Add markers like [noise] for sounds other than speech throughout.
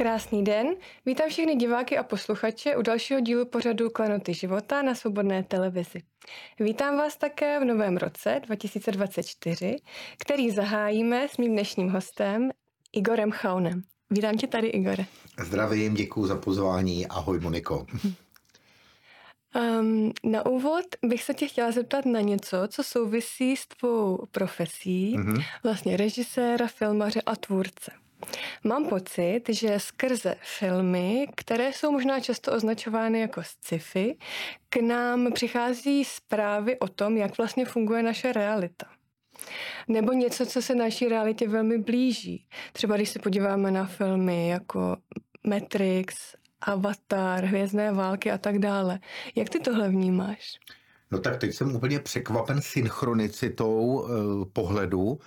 Krásný den. Vítám všechny diváky a posluchače u dalšího dílu pořadu Klenoty života na Svobodné televizi. Vítám vás také v novém roce 2024, který zahájíme s mým dnešním hostem Igorem Chaunem. Vítám tě tady, Igore. Zdravím, děkuji za pozvání. Ahoj, Moniko. Um, na úvod bych se tě chtěla zeptat na něco, co souvisí s tvou profesí, mm-hmm. vlastně režiséra, filmaře a tvůrce. Mám pocit, že skrze filmy, které jsou možná často označovány jako sci-fi, k nám přichází zprávy o tom, jak vlastně funguje naše realita. Nebo něco, co se naší realitě velmi blíží. Třeba když se podíváme na filmy jako Matrix, Avatar, Hvězdné války a tak dále. Jak ty tohle vnímáš? No tak teď jsem úplně překvapen synchronicitou uh, pohledu,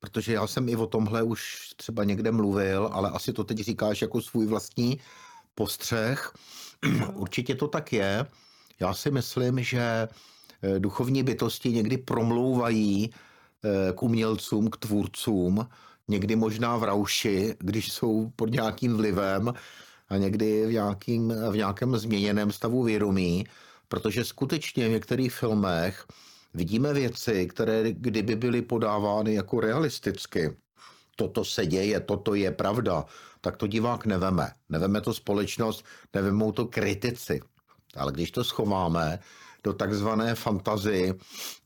protože já jsem i o tomhle už třeba někde mluvil, ale asi to teď říkáš jako svůj vlastní postřeh. Určitě to tak je. Já si myslím, že eh, duchovní bytosti někdy promlouvají eh, k umělcům, k tvůrcům, někdy možná v rauši, když jsou pod nějakým vlivem a někdy v, nějakým, v nějakém změněném stavu vědomí, protože skutečně v některých filmech vidíme věci, které kdyby byly podávány jako realisticky, toto se děje, toto je pravda, tak to divák neveme. Neveme to společnost, nevemou to kritici. Ale když to schováme do takzvané fantazy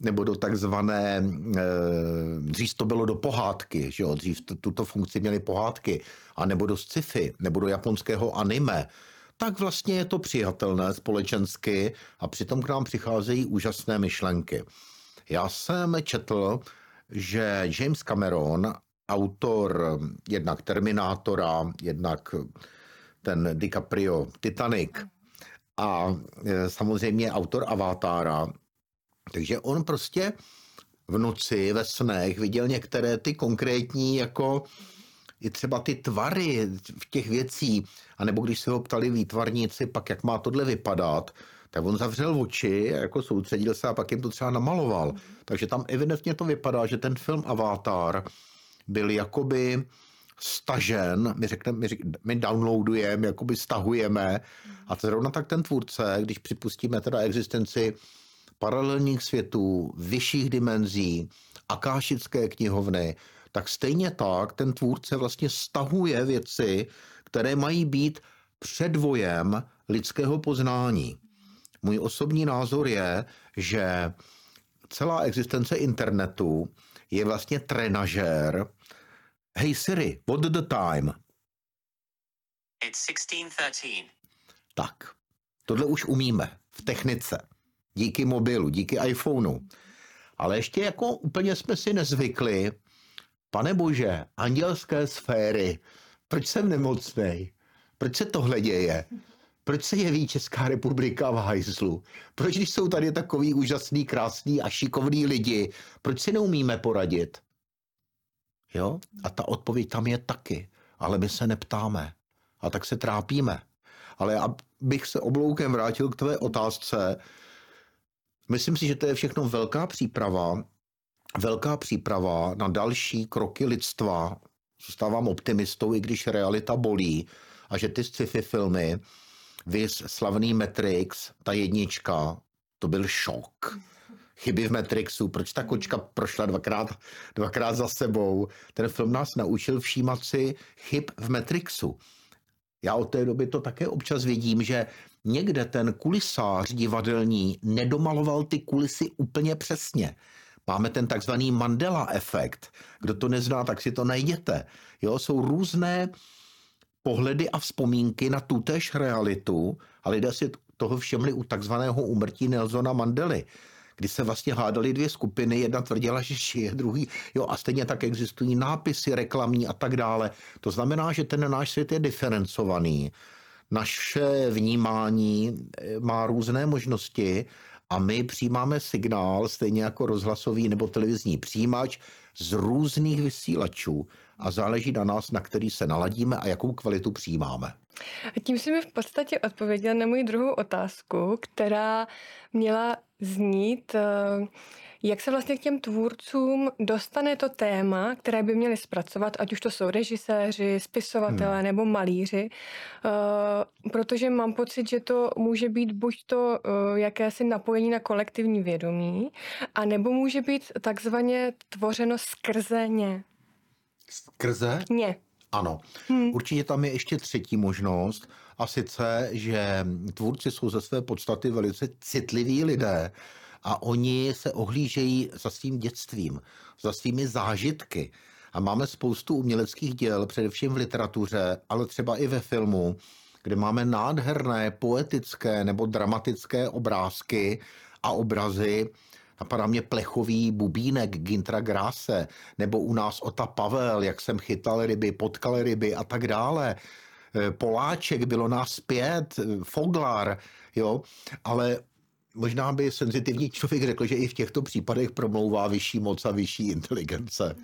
nebo do takzvané, eh, dřív to bylo do pohádky, že jo? dřív tuto funkci měly pohádky, a nebo do sci-fi, nebo do japonského anime, tak vlastně je to přijatelné společensky a přitom k nám přicházejí úžasné myšlenky. Já jsem četl, že James Cameron, autor jednak Terminátora, jednak ten DiCaprio Titanic a e, samozřejmě autor Avatára, takže on prostě v noci, ve snech viděl některé ty konkrétní jako i třeba ty tvary v těch věcí, anebo když se ho ptali výtvarníci, pak jak má tohle vypadat, tak on zavřel oči, jako soustředil se a pak jim to třeba namaloval. Mm. Takže tam evidentně to vypadá, že ten film Avatar byl jakoby stažen, my řekneme, my, řek, my downloadujeme, jakoby stahujeme a zrovna tak ten tvůrce, když připustíme teda existenci paralelních světů, vyšších dimenzí, akášické knihovny, tak stejně tak ten tvůrce vlastně stahuje věci, které mají být předvojem lidského poznání. Můj osobní názor je, že celá existence internetu je vlastně trenažér. Hey Siri, what the time? It's 16.13. Tak, tohle už umíme v technice. Díky mobilu, díky iPhoneu. Ale ještě jako úplně jsme si nezvykli, pane bože, andělské sféry, proč jsem nemocnej? Proč se tohle děje? Proč se jeví Česká republika v hajzlu? Proč, když jsou tady takový úžasný, krásný a šikovný lidi, proč si neumíme poradit? Jo? A ta odpověď tam je taky, ale my se neptáme. A tak se trápíme. Ale abych se obloukem vrátil k tvé otázce, myslím si, že to je všechno velká příprava, velká příprava na další kroky lidstva. Zůstávám optimistou, i když realita bolí a že ty sci-fi filmy Vys slavný Matrix, ta jednička, to byl šok. Chyby v Matrixu, proč ta kočka prošla dvakrát, dvakrát za sebou. Ten film nás naučil všímat si chyb v Matrixu. Já od té doby to také občas vidím, že někde ten kulisář divadelní nedomaloval ty kulisy úplně přesně. Máme ten takzvaný Mandela efekt. Kdo to nezná, tak si to najděte. Jo, jsou různé pohledy a vzpomínky na tutéž realitu a lidé si toho všimli u takzvaného umrtí Nelsona Mandely, kdy se vlastně hádali dvě skupiny, jedna tvrdila, že žije, druhý, jo, a stejně tak existují nápisy reklamní a tak dále. To znamená, že ten náš svět je diferencovaný. Naše vnímání eh, má různé možnosti a my přijímáme signál, stejně jako rozhlasový nebo televizní přijímač, z různých vysílačů a záleží na nás, na který se naladíme a jakou kvalitu přijímáme. A tím si mi v podstatě odpověděl na moji druhou otázku, která měla znít, eh, jak se vlastně k těm tvůrcům dostane to téma, které by měli zpracovat, ať už to jsou režiséři, spisovatelé hmm. nebo malíři, uh, protože mám pocit, že to může být buď to uh, jakési napojení na kolektivní vědomí, a nebo může být takzvaně tvořeno skrze ně. Skrze? Ně. Ano. Hmm. Určitě tam je ještě třetí možnost, a sice, že tvůrci jsou ze své podstaty velice citliví lidé a oni se ohlížejí za svým dětstvím, za svými zážitky. A máme spoustu uměleckých děl, především v literatuře, ale třeba i ve filmu, kde máme nádherné poetické nebo dramatické obrázky a obrazy, Napadá mě plechový bubínek Gintra Grase, nebo u nás Ota Pavel, jak jsem chytal ryby, potkal ryby a tak dále. E, Poláček bylo nás pět, e, Foglar, jo, ale možná by senzitivní člověk řekl, že i v těchto případech promlouvá vyšší moc a vyšší inteligence.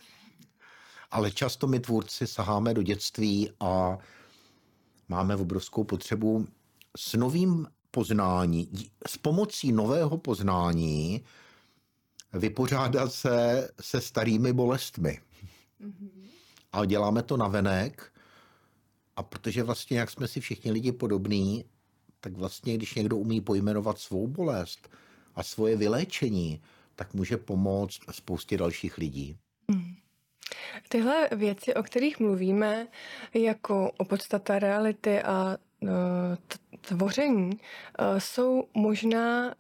Ale často my tvůrci saháme do dětství a máme obrovskou potřebu s novým poznání, s pomocí nového poznání vypořádat se se starými bolestmi. A děláme to navenek, a protože vlastně, jak jsme si všichni lidi podobní, tak vlastně, když někdo umí pojmenovat svou bolest a svoje vyléčení, tak může pomoct spoustě dalších lidí. Mm. Tyhle věci, o kterých mluvíme, jako o podstata reality a Eh, tvoření eh, jsou možná eh,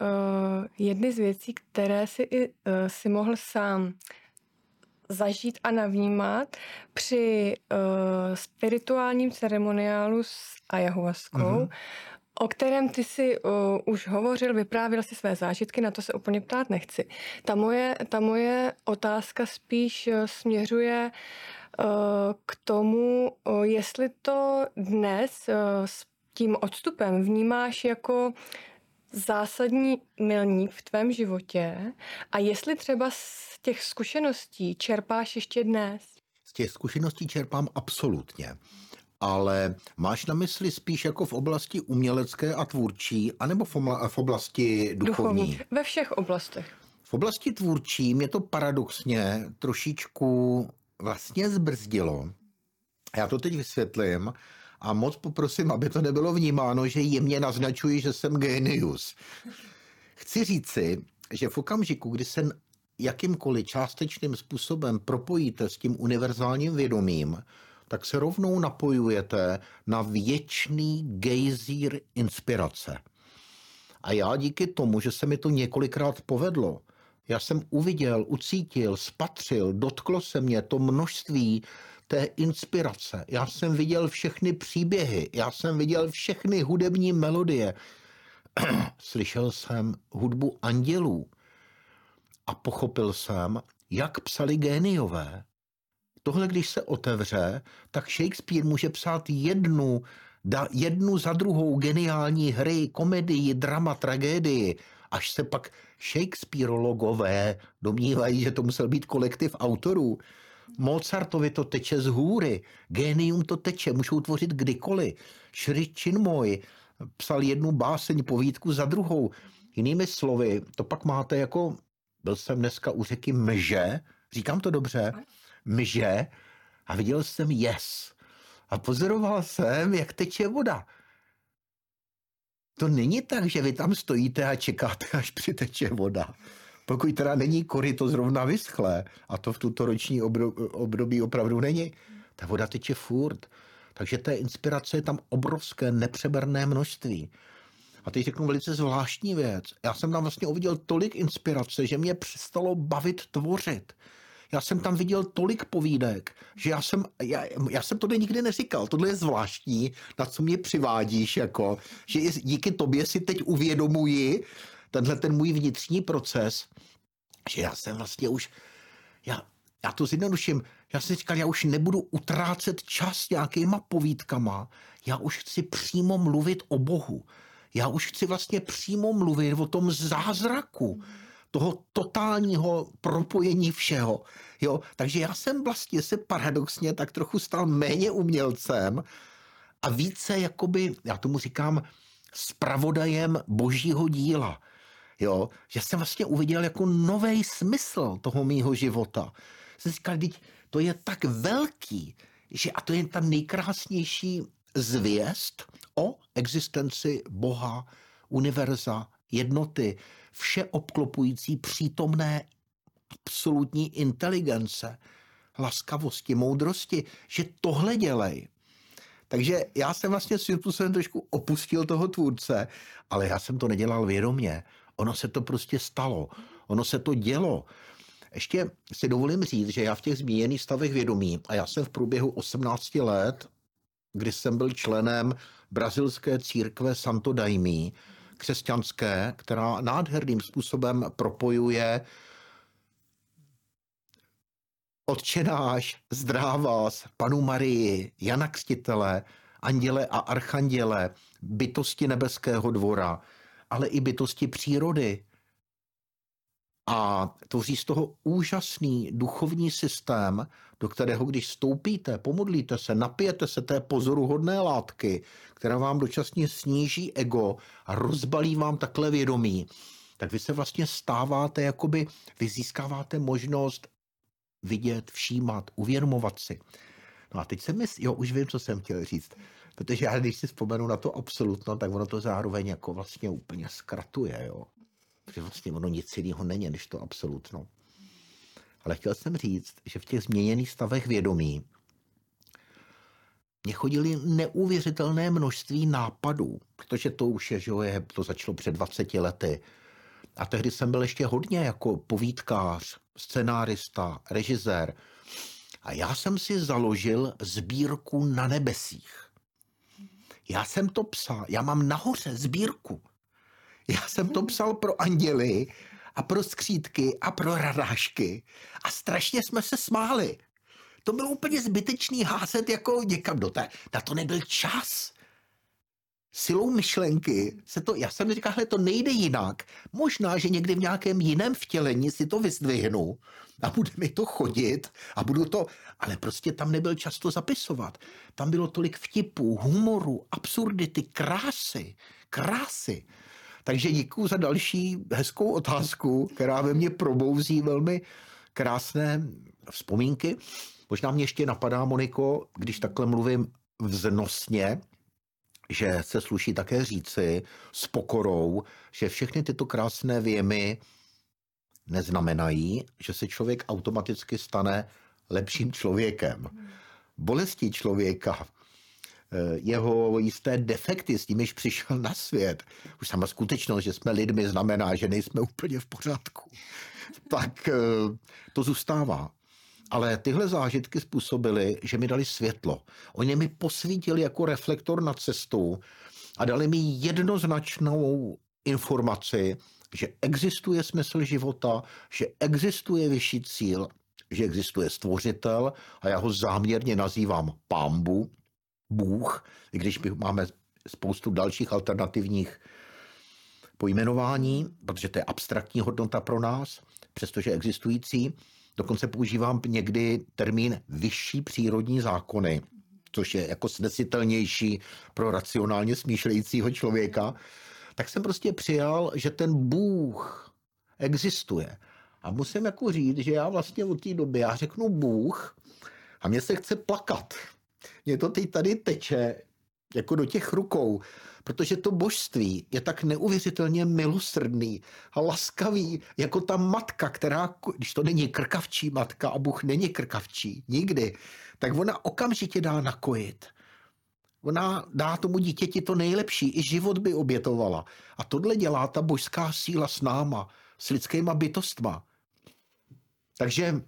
jedny z věcí, které si i si mohl sám zažít a navnímat při spirituálním ceremoniálu s ayahuaskou, uh-huh. O kterém ty si uh, už hovořil, vyprávěl si své zážitky, na to se úplně ptát nechci. Ta moje, ta moje otázka spíš uh, směřuje uh, k tomu, uh, jestli to dnes uh, tím odstupem vnímáš jako zásadní milník v tvém životě a jestli třeba z těch zkušeností čerpáš ještě dnes? Z těch zkušeností čerpám absolutně. Ale máš na mysli spíš jako v oblasti umělecké a tvůrčí, anebo v oblasti duchovní? duchovní? Ve všech oblastech. V oblasti tvůrčí mě to paradoxně trošičku vlastně zbrzdilo. Já to teď vysvětlím a moc poprosím, aby to nebylo vnímáno, že jemně naznačuji, že jsem genius. Chci říci, že v okamžiku, kdy se jakýmkoliv částečným způsobem propojíte s tím univerzálním vědomím, tak se rovnou napojujete na věčný gejzír inspirace. A já díky tomu, že se mi to několikrát povedlo, já jsem uviděl, ucítil, spatřil, dotklo se mě to množství té inspirace. Já jsem viděl všechny příběhy, já jsem viděl všechny hudební melodie. [clears throat] Slyšel jsem hudbu andělů a pochopil jsem, jak psali géniové. Tohle, když se otevře, tak Shakespeare může psát jednu, da, jednu za druhou geniální hry, komedii, drama, tragédii, až se pak Shakespeareologové domnívají, že to musel být kolektiv autorů. Mozartovi to teče z hůry, génium to teče, můžou tvořit kdykoliv. Šri Chinmoy psal jednu báseň, povídku za druhou. Jinými slovy, to pak máte jako, byl jsem dneska u řeky Mže, říkám to dobře, Mže, a viděl jsem jes. A pozoroval jsem, jak teče voda. To není tak, že vy tam stojíte a čekáte, až přiteče voda pokud teda není koryto zrovna vyschlé, a to v tuto roční období opravdu není, ta voda teče furt. Takže té inspirace je tam obrovské, nepřeberné množství. A teď řeknu velice zvláštní věc. Já jsem tam vlastně uviděl tolik inspirace, že mě přestalo bavit tvořit. Já jsem tam viděl tolik povídek, že já jsem, já, já jsem to nikdy neříkal. Tohle je zvláštní, na co mě přivádíš, jako, že díky tobě si teď uvědomuji, tenhle ten můj vnitřní proces, že já jsem vlastně už, já, já to zjednoduším, já jsem říkal, já už nebudu utrácet čas nějakýma povídkama, já už chci přímo mluvit o Bohu. Já už chci vlastně přímo mluvit o tom zázraku, toho totálního propojení všeho. Jo? Takže já jsem vlastně se paradoxně tak trochu stal méně umělcem a více jakoby, já tomu říkám, spravodajem božího díla. jo, že jsem vlastně uviděl jako nový smysl toho mýho života. Jsem říkal, to je tak velký, že a to je ta nejkrásnější zvěst o existenci Boha, univerza, jednoty, vše obklopující přítomné absolutní inteligence, laskavosti, moudrosti, že tohle dělej. Takže já jsem vlastně svým způsobem trošku opustil toho tvůrce, ale já jsem to nedělal vědomě. Ono se to prostě stalo. Ono se to dělo. Ještě si dovolím říct, že já v těch zmíněných stavech vědomí, a já jsem v průběhu 18 let, kdy jsem byl členem brazilské církve Santo Daimí, křesťanské, která nádherným způsobem propojuje Otčenáš, zdrávás, panu Marii, Jana Kstitele, anděle a archanděle, bytosti nebeského dvora, ale i bytosti přírody. A tvoří z toho úžasný duchovní systém, do kterého, když stoupíte, pomodlíte se, napijete se té pozoruhodné látky, která vám dočasně sníží ego a rozbalí vám takhle vědomí, tak vy se vlastně stáváte, jakoby vy získáváte možnost vidět, všímat, uvědomovat si. No a teď jsem mysl, jo, už vím, co jsem chtěl říct. Protože já, když si vzpomenu na to absolutno, tak ono to zároveň jako vlastně úplně zkratuje, jo. Protože vlastně ono nic jiného není, než to absolutno. Ale chtěl jsem říct, že v těch změněných stavech vědomí mě chodili neuvěřitelné množství nápadů, protože to už je, že je, to začalo před 20 lety. A tehdy jsem byl ještě hodně jako povídkář, scenárista, režisér. A já jsem si založil sbírku na nebesích. Já jsem to psal, já mám nahoře sbírku. Já jsem to psal pro anděly a pro skřítky a pro radášky. A strašně jsme se smáli. To bylo úplně zbytečný házet jako někam do té. Na to nebyl čas silou myšlenky se to, já jsem říkal, že to nejde jinak. Možná, že někdy v nějakém jiném vtělení si to vyzdvihnu a bude mi to chodit a budu to, ale prostě tam nebyl čas to zapisovat. Tam bylo tolik vtipů, humoru, absurdity, krásy, krásy. Takže děkuji za další hezkou otázku, která ve mně probouzí velmi krásné vzpomínky. Možná mě ještě napadá, Moniko, když takhle mluvím vznosně, že se sluší také říci s pokorou, že všechny tyto krásné věmy neznamenají, že se člověk automaticky stane lepším člověkem. Bolesti člověka, jeho jisté defekty, s nimiž přišel na svět, už sama skutečnost, že jsme lidmi, znamená, že nejsme úplně v pořádku, tak eh, to zůstává. Ale tyhle zážitky způsobily, že mi dali světlo. Oni mi posvítili jako reflektor na cestu a dali mi jednoznačnou informaci, že existuje smysl života, že existuje vyšší cíl, že existuje stvořitel a já ho záměrně nazývám pámbu, Bůh, i když máme spoustu dalších alternativních pojmenování, protože to je abstraktní hodnota pro nás, přestože existující. Dokonce používám někdy termín vyšší přírodní zákony, což je jako snesitelnější pro racionálně smýšlejícího člověka, tak jsem prostě přijal, že ten Bůh existuje. A musím jako říct, že já vlastně od té doby, já řeknu Bůh a mě se chce plakat. Mě to teď tady teče jako do těch rukou, protože to božství je tak neuvěřitelně milosrdný a laskavý, jako ta matka, která, když to není krkavčí matka a Bůh není krkavčí, nikdy, tak ona okamžitě dá nakojit. Ona dá tomu dítěti to nejlepší, i život by obětovala. A tohle dělá ta božská síla s náma, s lidskýma bytostma. Takže,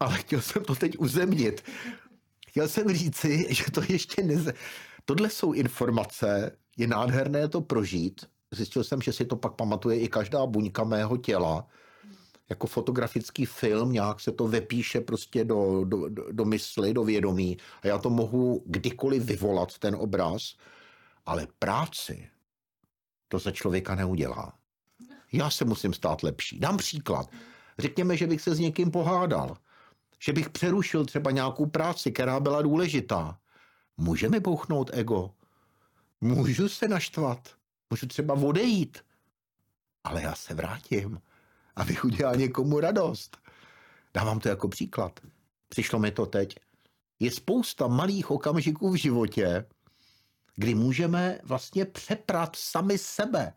ale chtěl jsem to teď uzemnit. Chtěl jsem říci, [laughs] že to ještě neze... Tohle jsou informace, je nádherné to prožít. Zjistil jsem, že si to pak pamatuje i každá buňka mého těla. Jako fotografický film, nějak se to vepíše prostě do, do, do mysli, do vědomí. A já to mohu kdykoliv vyvolat, ten obraz. Ale práci to za člověka neudělá. Já se musím stát lepší. Dám příklad. Řekněme, že bych se s někým pohádal. Že bych přerušil třeba nějakou práci, která byla důležitá. Může mi bouchnout ego? Můžu se naštvat? Můžu třeba odejít? ale já se vrátím, abych udělal někomu radost. Dávám to jako příklad. Přišlo mi to teď. Je spousta malých okamžiků v životě, kdy můžeme vlastně přeprat sami sebe.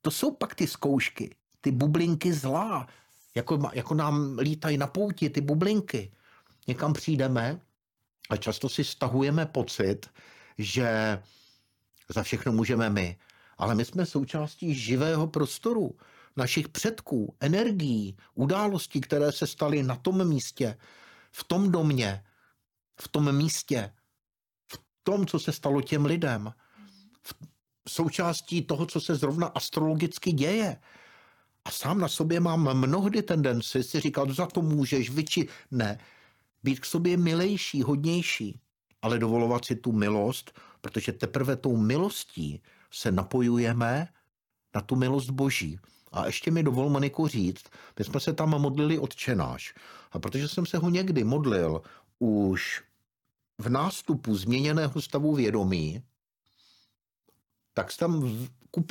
To jsou pak ty zkoušky, ty bublinky zlá, jako, jako nám lítají na pouti ty bublinky. Někam přijdeme a často si stahujeme pocit, že za všechno můžeme my. Ale my jsme součástí živého prostoru, našich předků, energií, událostí, které se staly na tom místě, v tom domě, v tom místě, v tom, co se stalo těm lidem, v součástí toho, co se zrovna astrologicky děje. A sám na sobě mám mnohdy tendenci si říkat, za to můžeš, vyči... Ne, být k sobě milejší, hodnější, ale dovolovat si tu milost, protože teprve tou milostí se napojujeme na tu milost Boží. A ještě mi dovol, Maniku, říct, my jsme se tam modlili odčenáš. A protože jsem se ho někdy modlil už v nástupu změněného stavu vědomí, tak tam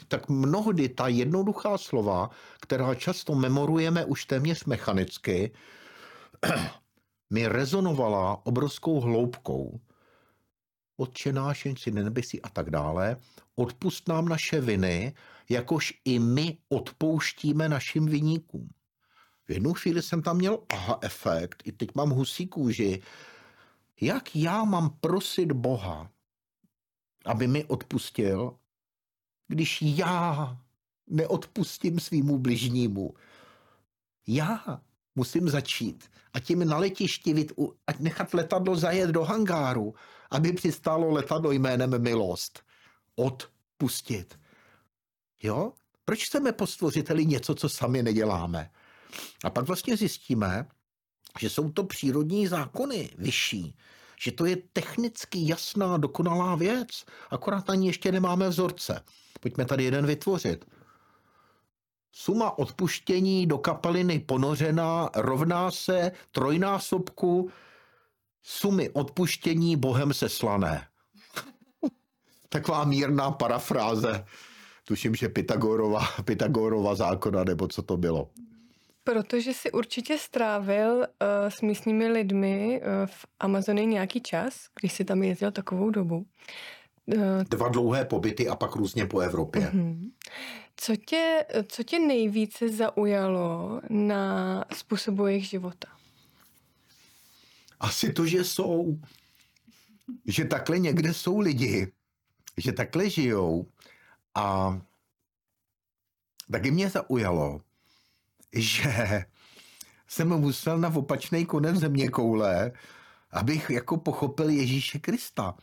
tak mnohdy ta jednoduchá slova, která často memorujeme už téměř mechanicky, [clears throat] mi rezonovala obrovskou hloubkou. Otče náš, jen si nebesí a tak dále, odpust nám naše viny, jakož i my odpouštíme našim viníkům. V jednu chvíli jsem tam měl aha efekt, i teď mám husí kůži. Jak já mám prosit Boha, aby mi odpustil, když já neodpustím svýmu bližnímu? Já musím začít a tím na letišti a nechat letadlo zajet do hangáru, aby přistálo letadlo jménem milost. Odpustit. Jo? Proč chceme po stvořiteli něco, co sami neděláme? A pak vlastně zjistíme, že jsou to přírodní zákony vyšší, že to je technicky jasná, dokonalá věc, akorát na ní ještě nemáme vzorce. Pojďme tady jeden vytvořit. Suma odpuštění do kapaliny ponořená rovná se trojnásobku sumy odpuštění Bohem seslané. [laughs] Taková mírná parafráze tuším, že Pythagorova, Pythagorova zákona, nebo co to bylo. Protože si určitě strávil uh, s místními lidmi uh, v Amazonii nějaký čas, když si tam jezdil takovou dobu. Uh, Dva dlouhé pobyty a pak různě po Evropě. Uh-huh. Co, tě, co tě nejvíce zaujalo na způsobu jejich života? Asi to, že jsou. Že takhle někde jsou lidi, že takhle žijou a taky mě zaujalo, [laughs] že jsem musel na opačný konec země koule, abych jako pochopil Ježíše Krista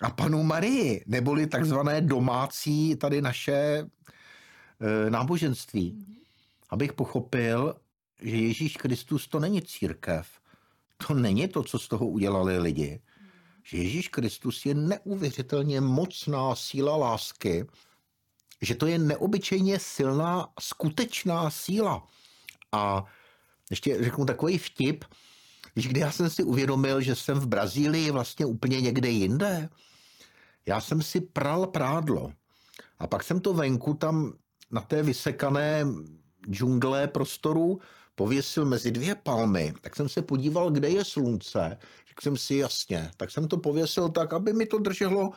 a panu Marii, neboli takzvané domácí tady naše e, náboženství. Abych pochopil, že Ježíš Kristus to není církev. To není to, co z toho udělali lidi. Že Ježíš Kristus je neuvěřitelně mocná síla lásky, že to je neobyčejně silná, skutečná síla. A ještě řeknu takový vtip, když kdy já jsem si uvědomil, že jsem v Brazílii vlastně úplně někde jinde, já jsem si pral prádlo a pak jsem to venku tam na té vysekané džungle prostoru pověsil mezi dvě palmy, tak jsem se podíval, kde je slunce. Řekl jsem si jasně, tak jsem to pověsil tak, aby mi to drželo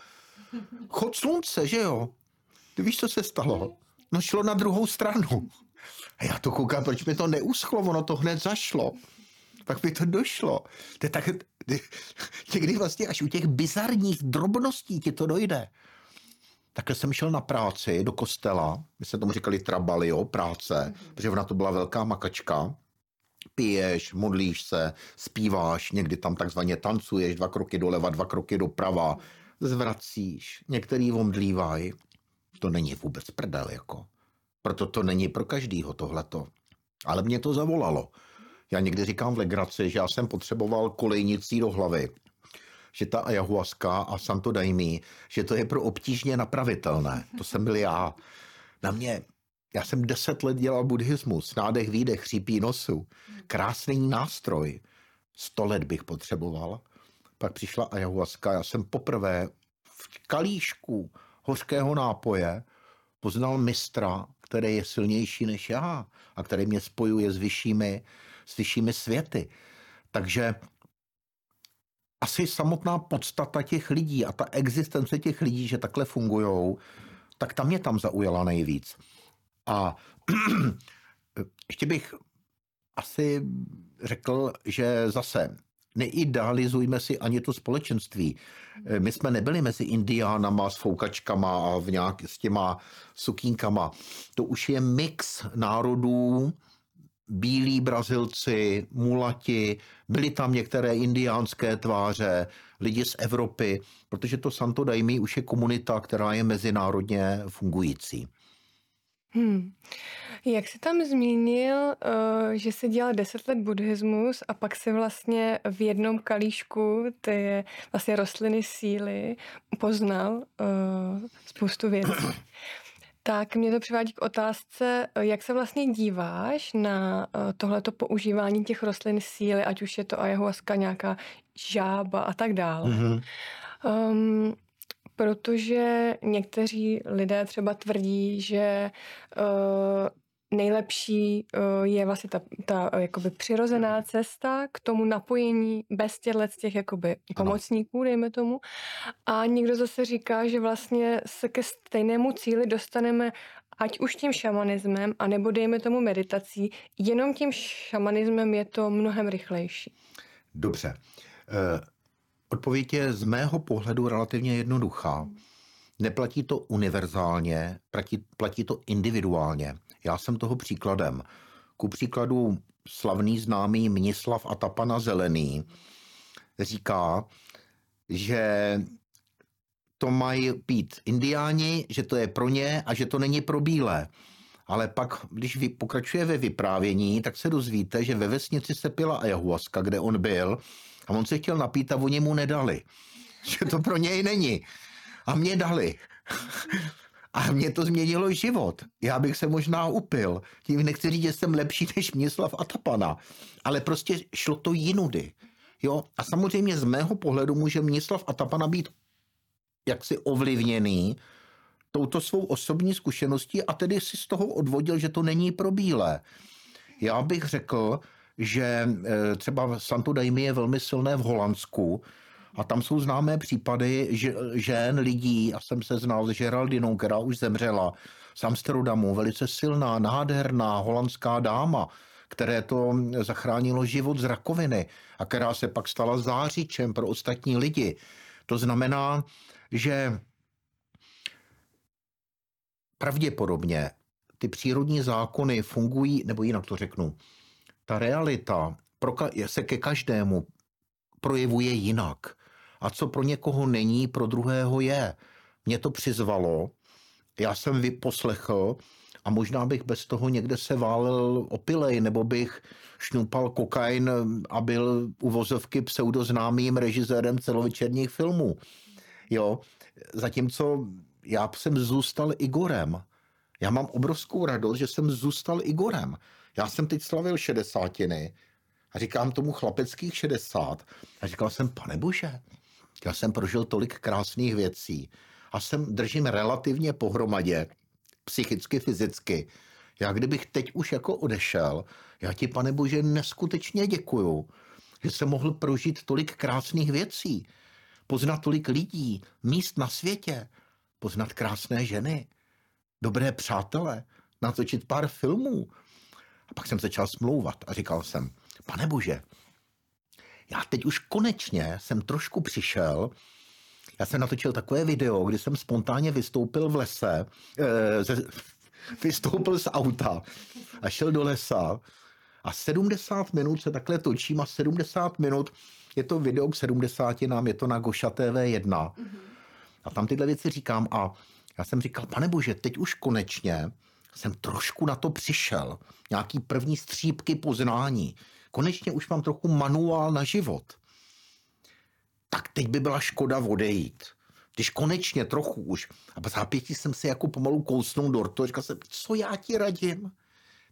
chod slunce, že jo? Ty víš, co se stalo? No šlo na druhou stranu. A já to koukám, proč mi to neuschlo, ono to hned zašlo. Pak mi to došlo. To je tak, někdy vlastně až u těch bizarních drobností ti to dojde. Takhle jsem šel na práci do kostela, my jsme tomu říkali trabalio, práce, mm-hmm. protože ona to byla velká makačka. Piješ, modlíš se, zpíváš, někdy tam takzvaně tancuješ, dva kroky doleva, dva kroky doprava, zvracíš, některý omdlívají to není vůbec prdel, jako. Proto to není pro každýho tohleto. Ale mě to zavolalo. Já někdy říkám v legraci, že já jsem potřeboval kolejnicí do hlavy. Že ta ayahuasca a santo daimí, že to je pro obtížně napravitelné. To jsem byl já. Na mě, já jsem deset let dělal buddhismus, nádech, výdech, chřípí nosu. Krásný nástroj. Sto let bych potřeboval. Pak přišla ayahuasca, já jsem poprvé v kalíšku hořkého nápoje poznal mistra, které je silnější než já a které mě spojuje s vyššími, s vyššími světy. Takže asi samotná podstata těch lidí a ta existence těch lidí, že takhle fungují, tak tam mě tam zaujala nejvíc. A [clears throat] ještě bych asi řekl, že zase neidealizujme si ani to společenství. My jsme nebyli mezi indiánama s foukačkama a v nějak, s těma sukínkama. To už je mix národů, bílí Brazilci, mulati, byly tam některé indiánské tváře, lidi z Evropy, protože to Santo Daimí už je komunita, která je mezinárodně fungující. Hmm. Jak jsi tam zmínil, uh, že jsi dělal deset let buddhismus a pak si vlastně v jednom kalíšku ty vlastně rostliny síly poznal uh, spoustu věcí. Tak mě to přivádí k otázce, jak se vlastně díváš na tohleto používání těch rostlin síly, ať už je to ayahuasca, nějaká žába a tak dále. Mm-hmm. Um, protože někteří lidé třeba tvrdí, že uh, nejlepší uh, je vlastně ta, ta uh, jakoby přirozená cesta k tomu napojení bez těchto těch jakoby pomocníků, dejme tomu. A někdo zase říká, že vlastně se ke stejnému cíli dostaneme ať už tím šamanismem, anebo dejme tomu meditací, jenom tím šamanismem je to mnohem rychlejší. Dobře. Odpověď je z mého pohledu relativně jednoduchá. Neplatí to univerzálně, platí, platí to individuálně. Já jsem toho příkladem. Ku příkladu slavný známý Mnislav Atapana Zelený říká, že to mají být indiáni, že to je pro ně a že to není pro bílé. Ale pak, když vy pokračuje ve vyprávění, tak se dozvíte, že ve vesnici se pila ayahuasca, kde on byl, a on se chtěl napít a oni mu nedali. [laughs] Že to pro něj není. A mě dali. [laughs] A mě to změnilo život. Já bych se možná upil. Tím nechci říct, že jsem lepší [laughs] než Měslav Atapana. Ale prostě šlo to jinudy. Jo? A samozřejmě z mého pohledu může Měslav Atapana být jaksi ovlivněný touto svou osobní zkušeností a tedy si z toho odvodil, že to není pro bílé. Já bych řekl, že eh, třeba Santo Daime je velmi silné v Holandsku a tam jsou známé případy že, žen, lidí, a jsem se znal s Geraldinou, která už zemřela, z Amsterdamu, velice silná, nádherná holandská dáma, které to zachránilo život z rakoviny a která se pak stala zářičem pro ostatní lidi. To znamená, že pravděpodobně ty přírodní zákony fungují, nebo jinak to řeknu, ta realita se ke každému projevuje jinak. A co pro někoho není, pro druhého je. Mě to přizvalo, já jsem vyposlechl a možná bych bez toho někde se válel opilej, nebo bych šňupal kokain a byl u vozovky pseudoznámým režisérem celovečerních filmů. Jo, zatímco já jsem zůstal Igorem. Já mám obrovskou radost, že jsem zůstal Igorem. Já jsem teď slavil šedesátiny a říkám tomu chlapeckých šedesát a říkal jsem, pane bože, já jsem prožil tolik krásných věcí a jsem držím relativně pohromadě, psychicky, fyzicky. Já kdybych teď už jako odešel, já ti, pane bože, neskutečně děkuju, že jsem mohl prožít tolik krásných věcí, poznat tolik lidí, míst na světě, poznat krásné ženy, dobré přátele, natočit pár filmů, a pak jsem začal smlouvat a říkal jsem, pane bože, já teď už konečně jsem trošku přišel, já jsem natočil takové video, kdy jsem spontánně vystoupil v lese, e, ze, [laughs] vystoupil z auta a šel do lesa. A 70 minut se takhle točím a 70 minut je to video k 70 nám, je to na Goša TV1. A tam tyhle věci říkám a já jsem říkal, pane bože, teď už konečně jsem trošku na to přišel. Nějaký první střípky poznání. Konečně už mám trochu manuál na život. Tak teď by byla škoda odejít. Když konečně trochu už. A zápětí jsem se jako pomalu kousnul do rtu říkal jsem, co já ti radím?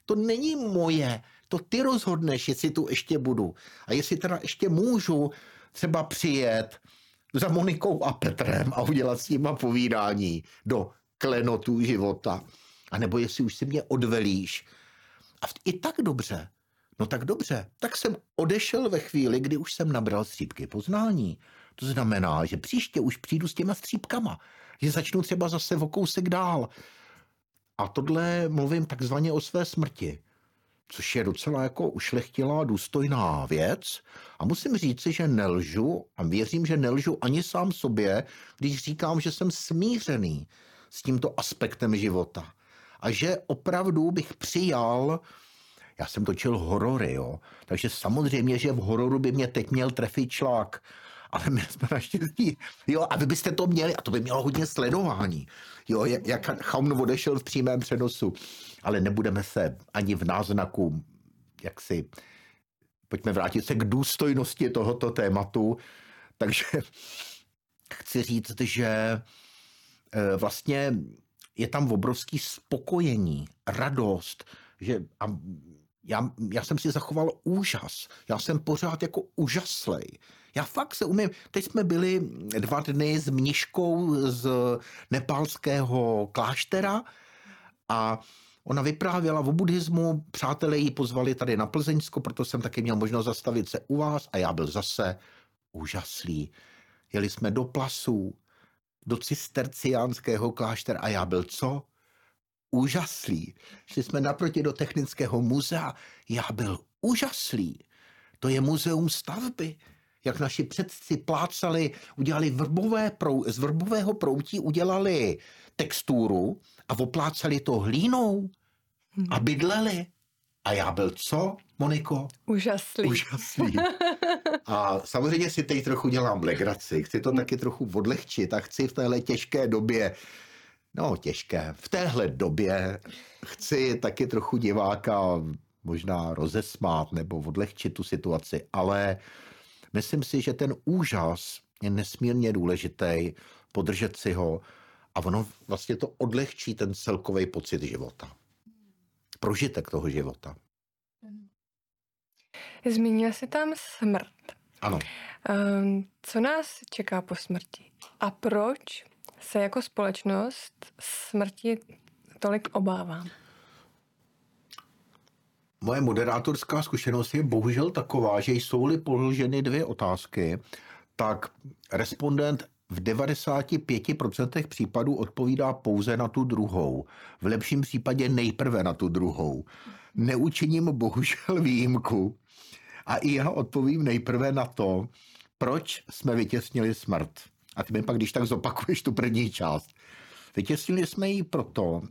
To není moje. To ty rozhodneš, jestli tu ještě budu. A jestli teda ještě můžu třeba přijet za Monikou a Petrem a udělat s nima povídání do klenotů života A nebo jestli už si mě odvelíš. A i tak dobře. No tak dobře. Tak jsem odešel ve chvíli, kdy už jsem nabral střípky poznání. To znamená, že příště už přijdu s těma střípkama. Že začnu třeba zase o kousek dál. A tohle mluvím takzvaně o své smrti což je docela jako ušlechtilá, důstojná věc. A musím říci, že nelžu a věřím, že nelžu ani sám sobě, když říkám, že jsem smířený s tímto aspektem života. A že opravdu bych přijal, já jsem točil horory, jo, takže samozřejmě, že v hororu by mě teď měl trefit člák, ale my jsme naštěstí, jo, a vy byste to měli, a to by mělo hodně sledování, jo, jak Chaun odešel v přímém přenosu, ale nebudeme se ani v náznaku, jak si, pojďme vrátit se k důstojnosti tohoto tématu, takže [laughs] chci říct, že eh, vlastně je tam obrovský spokojení, radost, že a já, já jsem si zachoval úžas. Já jsem pořád jako úžaslej. Já fakt se umím. Teď jsme byli dva dny s mniškou z nepálského kláštera a ona vyprávěla o buddhismu, přátelé ji pozvali tady na Plzeňsko, proto jsem taky měl možnost zastavit se u vás a já byl zase úžaslý. Jeli jsme do Plasů, do cisterciánského kláštera a já byl co? úžaslý. Šli jsme naproti do technického muzea. Já byl úžaslý. To je muzeum stavby. Jak naši předci plácali, udělali vrbové prou, z vrbového proutí udělali texturu a oplácali to hlínou a bydleli. A já byl co, Moniko? Úžaslý. Úžaslý. A samozřejmě si teď trochu dělám legraci, chci to taky trochu odlehčit a chci v téhle těžké době No, těžké. V téhle době chci taky trochu diváka možná rozesmát nebo odlehčit tu situaci, ale myslím si, že ten úžas je nesmírně důležitý, podržet si ho a ono vlastně to odlehčí ten celkový pocit života. Prožitek toho života. Zmínil jsi tam smrt. Ano. Um, co nás čeká po smrti? A proč se jako společnost smrti tolik obávám? Moje moderátorská zkušenost je bohužel taková, že jsou-li položeny dvě otázky, tak respondent v 95% případů odpovídá pouze na tu druhou. V lepším případě nejprve na tu druhou. Neučiním bohužel výjimku. A i já odpovím nejprve na to, proč jsme vytěsnili smrt. A ty mi pak, když tak zopakuješ tu první část. Vytěsnili jsme ji proto,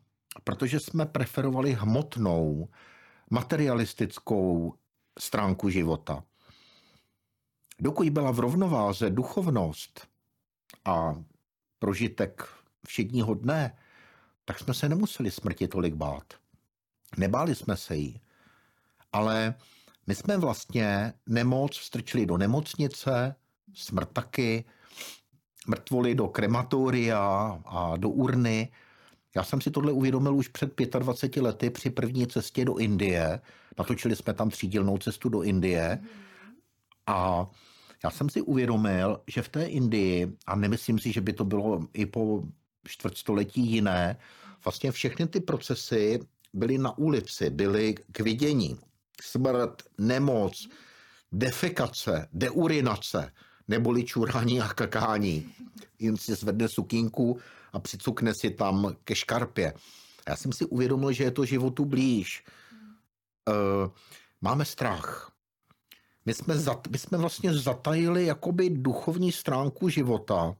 protože jsme preferovali hmotnou, materialistickou stránku života. Dokud byla v rovnováze duchovnost a prožitek všedního dne, tak jsme se nemuseli smrti tolik bát. Nebáli jsme se jí. Ale my jsme vlastně nemoc strčili do nemocnice, smrt taky, mrtvoly do krematoria a do urny. Já jsem si tohle uvědomil už před 25 lety při první cestě do Indie. Natočili jsme tam třídilnou cestu do Indie. A já jsem si uvědomil, že v té Indii, a nemyslím si, že by to bylo i po čtvrtstoletí jiné, vlastně všechny ty procesy byly na ulici, byly k vidění. Smrt, nemoc, defekace, deurinace neboli čurání a kakání. Jen si zvedne sukínku a přicukne si tam ke škarpě. Já jsem si uvědomil, že je to životu blíž. Uh, máme strach. My jsme, zat, my jsme vlastně zatajili jakoby duchovní stránku života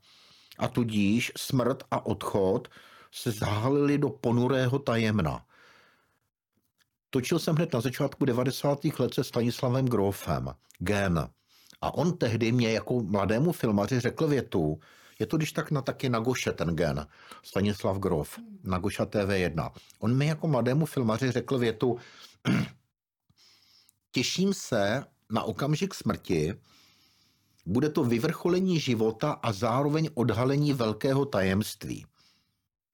a tudíž smrt a odchod se zahalili do ponurého tajemna. Točil jsem hned na začátku 90. let se Stanislavem Grofem. Gen. A on tehdy mě jako mladému filmaři řekl větu, je to když tak na taky na Goše ten gen, Stanislav Grof, na Goša TV1. On mi jako mladému filmaři řekl větu, [clears throat] těším se na okamžik smrti, bude to vyvrcholení života a zároveň odhalení velkého tajemství.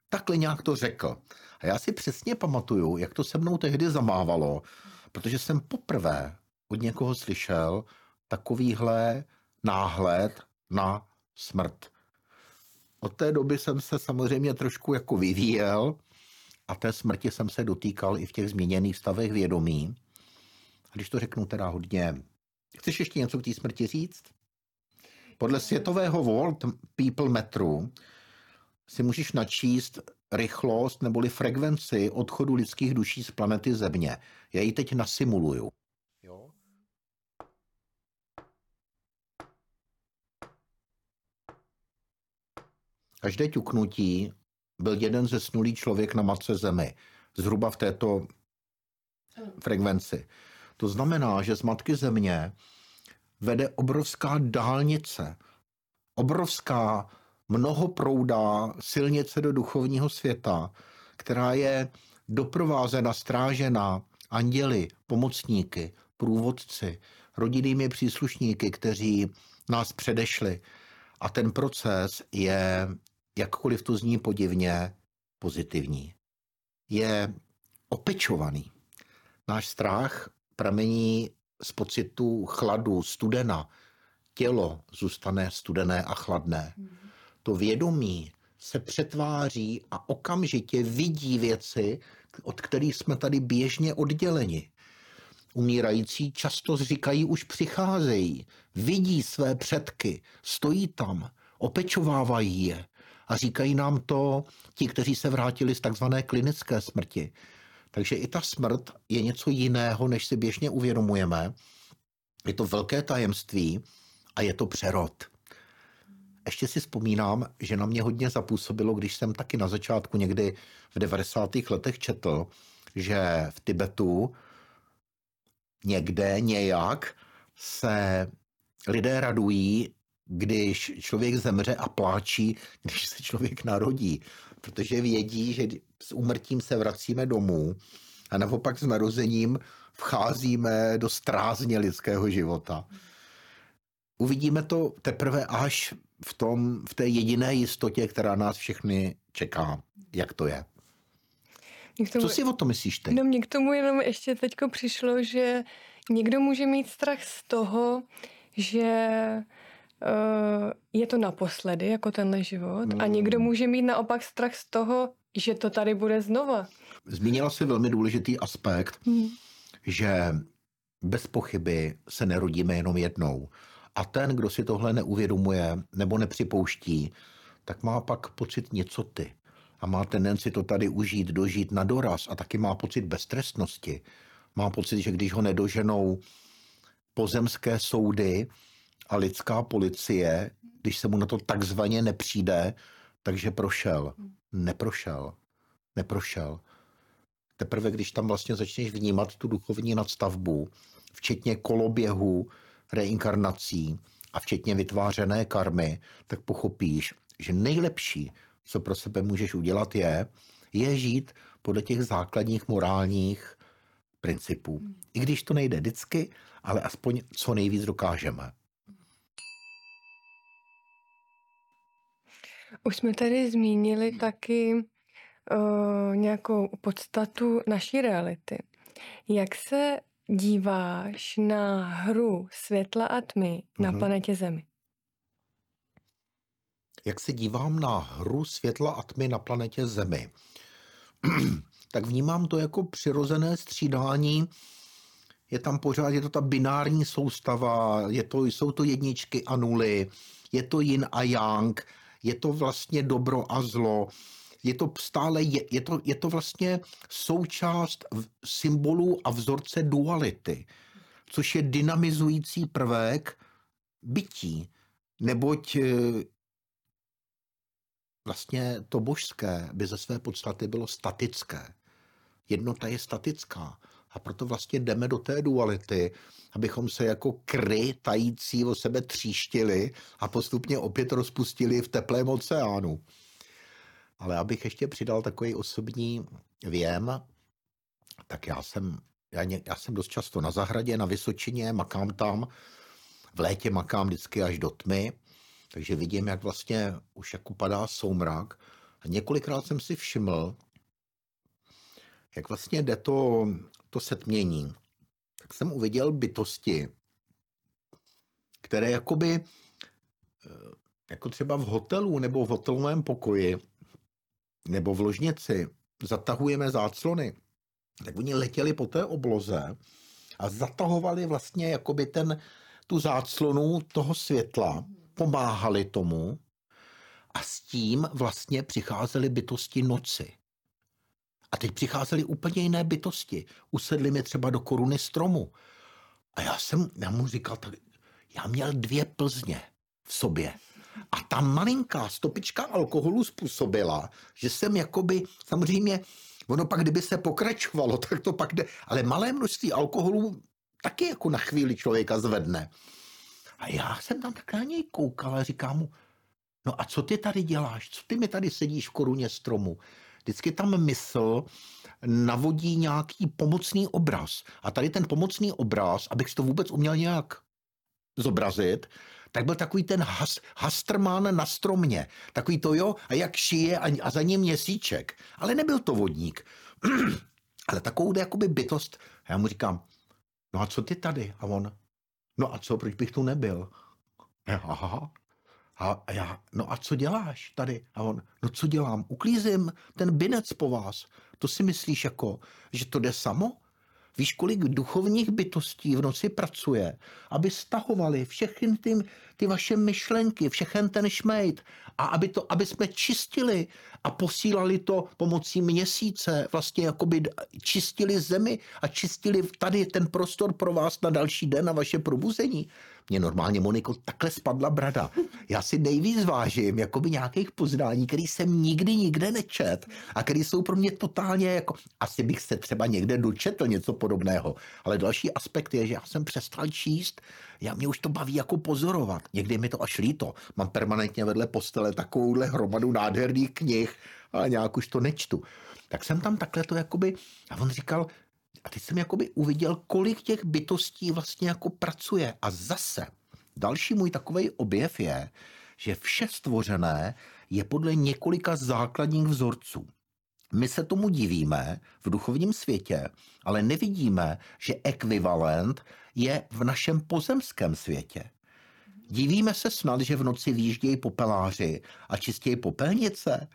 Takhle nějak to řekl. A já si přesně pamatuju, jak to se mnou tehdy zamávalo, protože jsem poprvé od někoho slyšel, takovýhle náhled na smrt. Od té doby jsem se samozřejmě trošku jako vyvíjel a té smrti jsem se dotýkal i v těch změněných stavech vědomí. A když to řeknu teda hodně, chceš ještě něco k té smrti říct? Podle světového World People Metru si můžeš načíst rychlost neboli frekvenci odchodu lidských duší z planety Země. Já ji teď nasimuluju. Jo? Každé ťuknutí byl jeden ze snulý člověk na matce Zemi. Zhruba v této frekvenci. To znamená, že z matky Země vede obrovská dálnice, obrovská mnohoproudá silnice do duchovního světa, která je doprovázena, strážena anděli, pomocníky, průvodci, rodinnými příslušníky, kteří nás předešli. A ten proces je, jakkoliv to zní podivně, pozitivní. Je opečovaný. Náš strach pramení z pocitu chladu, studena. Tělo zůstane studené a chladné. Mm to vědomí se přetváří a okamžitě vidí věci, od kterých jsme tady běžně odděleni. Umírající často říkají, už přicházejí, vidí své předky, stojí tam, opečovávají je a říkají nám to ti, kteří se vrátili z takzvané klinické smrti. Takže i ta smrt je něco jiného, než si běžně uvědomujeme. Je to velké tajemství a je to přerod. Ještě si vzpomínám, že na mě hodně zapůsobilo, když jsem taky na začátku někdy v 90. letech četl, že v Tibetu někde nějak se lidé radují, když člověk zemře a pláčí, když se člověk narodí, protože vědí, že s úmrtím se vracíme domů a naopak s narozením vcházíme do strázně lidského života. Uvidíme to teprve až v, tom, v té jediné jistotě, která nás všechny čeká, jak to je. Tomu, Co si o to myslíš teď? No mně k tomu jenom ještě teďko přišlo, že někdo může mít strach z toho, že uh, je to naposledy, jako tenhle život, hmm. a někdo může mít naopak strach z toho, že to tady bude znova. Zmínila si velmi důležitý aspekt, hmm. že bez pochyby se nerodíme jenom jednou. A ten, kdo si tohle neuvědomuje nebo nepřipouští, tak má pak pocit něco ty. A má tendenci to tady užít, dožít na doraz a taky má pocit beztrestnosti. Má pocit, že když ho nedoženou pozemské soudy a lidská policie, když se mu na to takzvaně nepřijde, takže prošel. Neprošel. Neprošel. Teprve, když tam vlastně začneš vnímat tu duchovní nadstavbu, včetně koloběhu, reinkarnací a včetně vytvářené karmy, tak pochopíš, že nejlepší, co pro sebe můžeš udělat, je, je žít podle těch základních morálních principů. I když to nejde vždycky, ale aspoň co nejvíc dokážeme. Už jsme tady zmínili taky uh, nějakou podstatu naší reality. Jak se díváš na hru světla a tmy mm-hmm. na mhm. planetě Zemi? Jak se dívám na hru světla a tmy na planetě Zemi? [clears throat] tak vnímám to jako přirozené střídání. Je tam pořád, je to ta binární soustava, je to, jsou to jedničky a nuly, je to yin a yang, je to vlastně dobro a zlo je to stále, je, je, to, je to vlastně součást symbolů a vzorce duality, což je dynamizující prvek bytí, neboť e, vlastně to božské by ze své podstaty bylo statické. Jednota je statická. A proto vlastně jdeme do té duality, abychom se jako kry tající o sebe tříštili a postupně opět rozpustili v teplém oceánu. Ale abych ještě přidal takový osobní věm, tak já jsem, já, ně, já jsem dost často na zahradě, na Vysočině, makám tam, v létě makám vždycky až do tmy, takže vidím, jak vlastně už jako padá soumrak. A několikrát jsem si všiml, jak vlastně jde to, to setmění. Tak jsem uviděl bytosti, které jakoby, eh, jako třeba v hotelu nebo v hotelovém pokoji, nebo v ložnici zatahujeme záclony, tak oni letěli po té obloze a zatahovali vlastně jakoby ten, tu záclonu toho světla, pomáhali tomu a s tím vlastně přicházely bytosti noci. A teď přicházely úplně jiné bytosti. Usedli mi třeba do koruny stromu. A já jsem, já mu říkal, tak já měl dvě plzně v sobě. A ta malinká stopička alkoholu způsobila, že jsem jakoby, samozřejmě, ono pak, kdyby se pokračovalo, tak to pak jde, ale malé množství alkoholu taky jako na chvíli člověka zvedne. A já jsem tam tak na něj koukal a říkám mu, no a co ty tady děláš? Co ty mi tady sedíš v koruně stromu? Vždycky tam mysl navodí nějaký pomocný obraz. A tady ten pomocný obraz, abych to vůbec uměl nějak zobrazit, tak byl takový ten has, hastrmán na stromě. Takový to jo, a jak šije a, a za ním měsíček. Ale nebyl to vodník. [clears throat] Ale takovou jakoby bytost. A já mu říkám, no a co ty tady? A on, no a co, proč bych tu nebyl? Aha. A já, no a co děláš tady? A on, no co dělám? Uklízím ten binec po vás. To si myslíš jako, že to jde samo? Víš, kolik duchovních bytostí v noci pracuje, aby stahovali všechny ty, ty vaše myšlenky, všechen ten šmejt a aby, to, aby jsme čistili a posílali to pomocí měsíce, vlastně jakoby čistili zemi a čistili tady ten prostor pro vás na další den, na vaše probuzení. Mně normálně, Moniko, takhle spadla brada. Já si nejvíc vážím jakoby nějakých poznání, který jsem nikdy nikde nečet a který jsou pro mě totálně jako, asi bych se třeba někde dočetl něco podobného. Ale další aspekt je, že já jsem přestal číst, já mě už to baví jako pozorovat. Někdy mi to až líto. Mám permanentně vedle postele takovouhle hromadu nádherných knih, ale nějak už to nečtu. Tak jsem tam takhle to jakoby, a on říkal, a teď jsem jakoby uviděl, kolik těch bytostí vlastně jako pracuje. A zase další můj takový objev je, že vše stvořené je podle několika základních vzorců. My se tomu divíme v duchovním světě, ale nevidíme, že ekvivalent je v našem pozemském světě. Divíme se snad, že v noci výjíždějí popeláři a čistějí popelnice?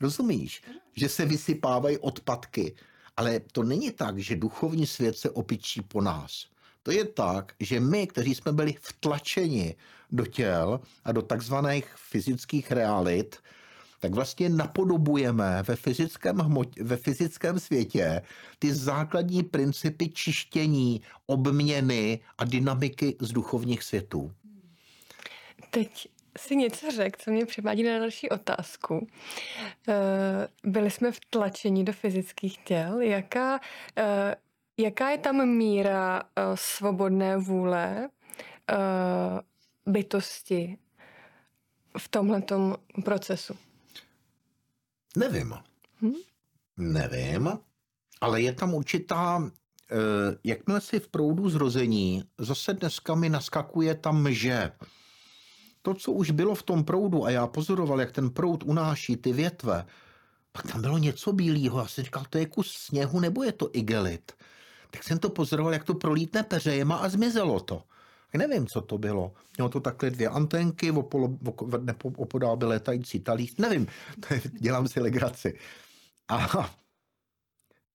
Rozumíš? Že se vysypávají odpadky. Ale to není tak, že duchovní svět se opičí po nás. To je tak, že my, kteří jsme byli vtlačeni do těl a do takzvaných fyzických realit, tak vlastně napodobujeme ve fyzickém, hmot, ve fyzickém světě ty základní principy čištění, obměny a dynamiky z duchovních světů. Teď si něco řekl, co mě přivádí na další otázku. Eh, byli jsme vtlačeni do fyzických těl. Jaká, eh, jaká je tam míra eh, svobodné vůle bytosti v tomhletom procesu? Nevím. Hm? Nevím, ale je tam určitá, jakmile si v proudu zrození, zase dneska mi naskakuje tam že to, co už bylo v tom proudu a já pozoroval, jak ten proud unáší ty větve, pak tam bylo něco bílého. Já jsem říkal, to je kus sněhu nebo je to igelit? Tak jsem to pozoroval, jak to prolítne peřejema a zmizelo to. Já nevím, co to bylo. Mělo to takhle dvě antenky, opolo, opodál by létající talíř. Nevím, [laughs] dělám si legraci. A